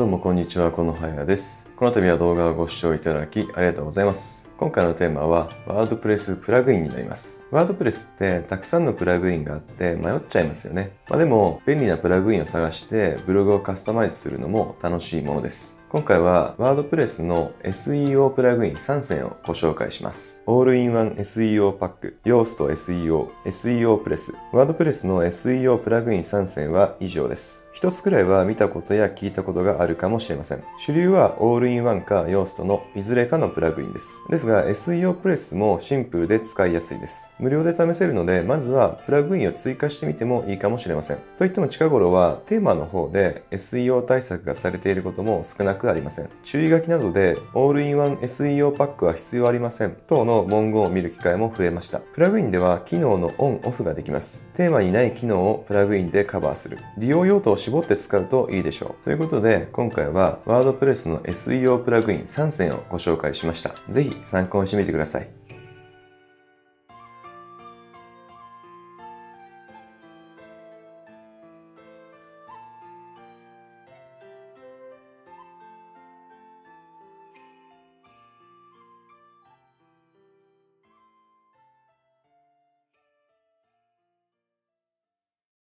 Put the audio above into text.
どうもこんにちは、このはやです。この度は動画をご視聴いただきありがとうございます。今回のテーマは WordPress プラグインになります。 WordPress ってたくさんのプラグインがあって迷っちゃいますよね。まあ、でも便利なプラグインを探してブログをカスタマイズするのも楽しいものです。今回はワードプレスの SEO プラグイン3選をご紹介します。オールインワン SEO パック、ヨースト SEO、SEO プレス。 WordPress の SEO プラグイン3選は以上です。一つくらいは見たことや聞いたことがあるかもしれません。主流は All in One か Yoast のいずれかのプラグインです。ですが SEO プレスもシンプルで使いやすいです。無料で試せるので、まずはプラグインを追加してみてもいいかもしれません。といっても近頃はテーマの方で SEO 対策がされていることも少なくありません。注意書きなどで、オールインワン SEO パックは必要ありません等の文言を見る機会も増えました。プラグインでは機能のオンオフができます。テーマにない機能をプラグインでカバーする。利用用途を絞って使うといいでしょう。ということで、今回はワードプレスの SEO 用プラグイン3選をご紹介しました。ぜひ参考にしてみてください。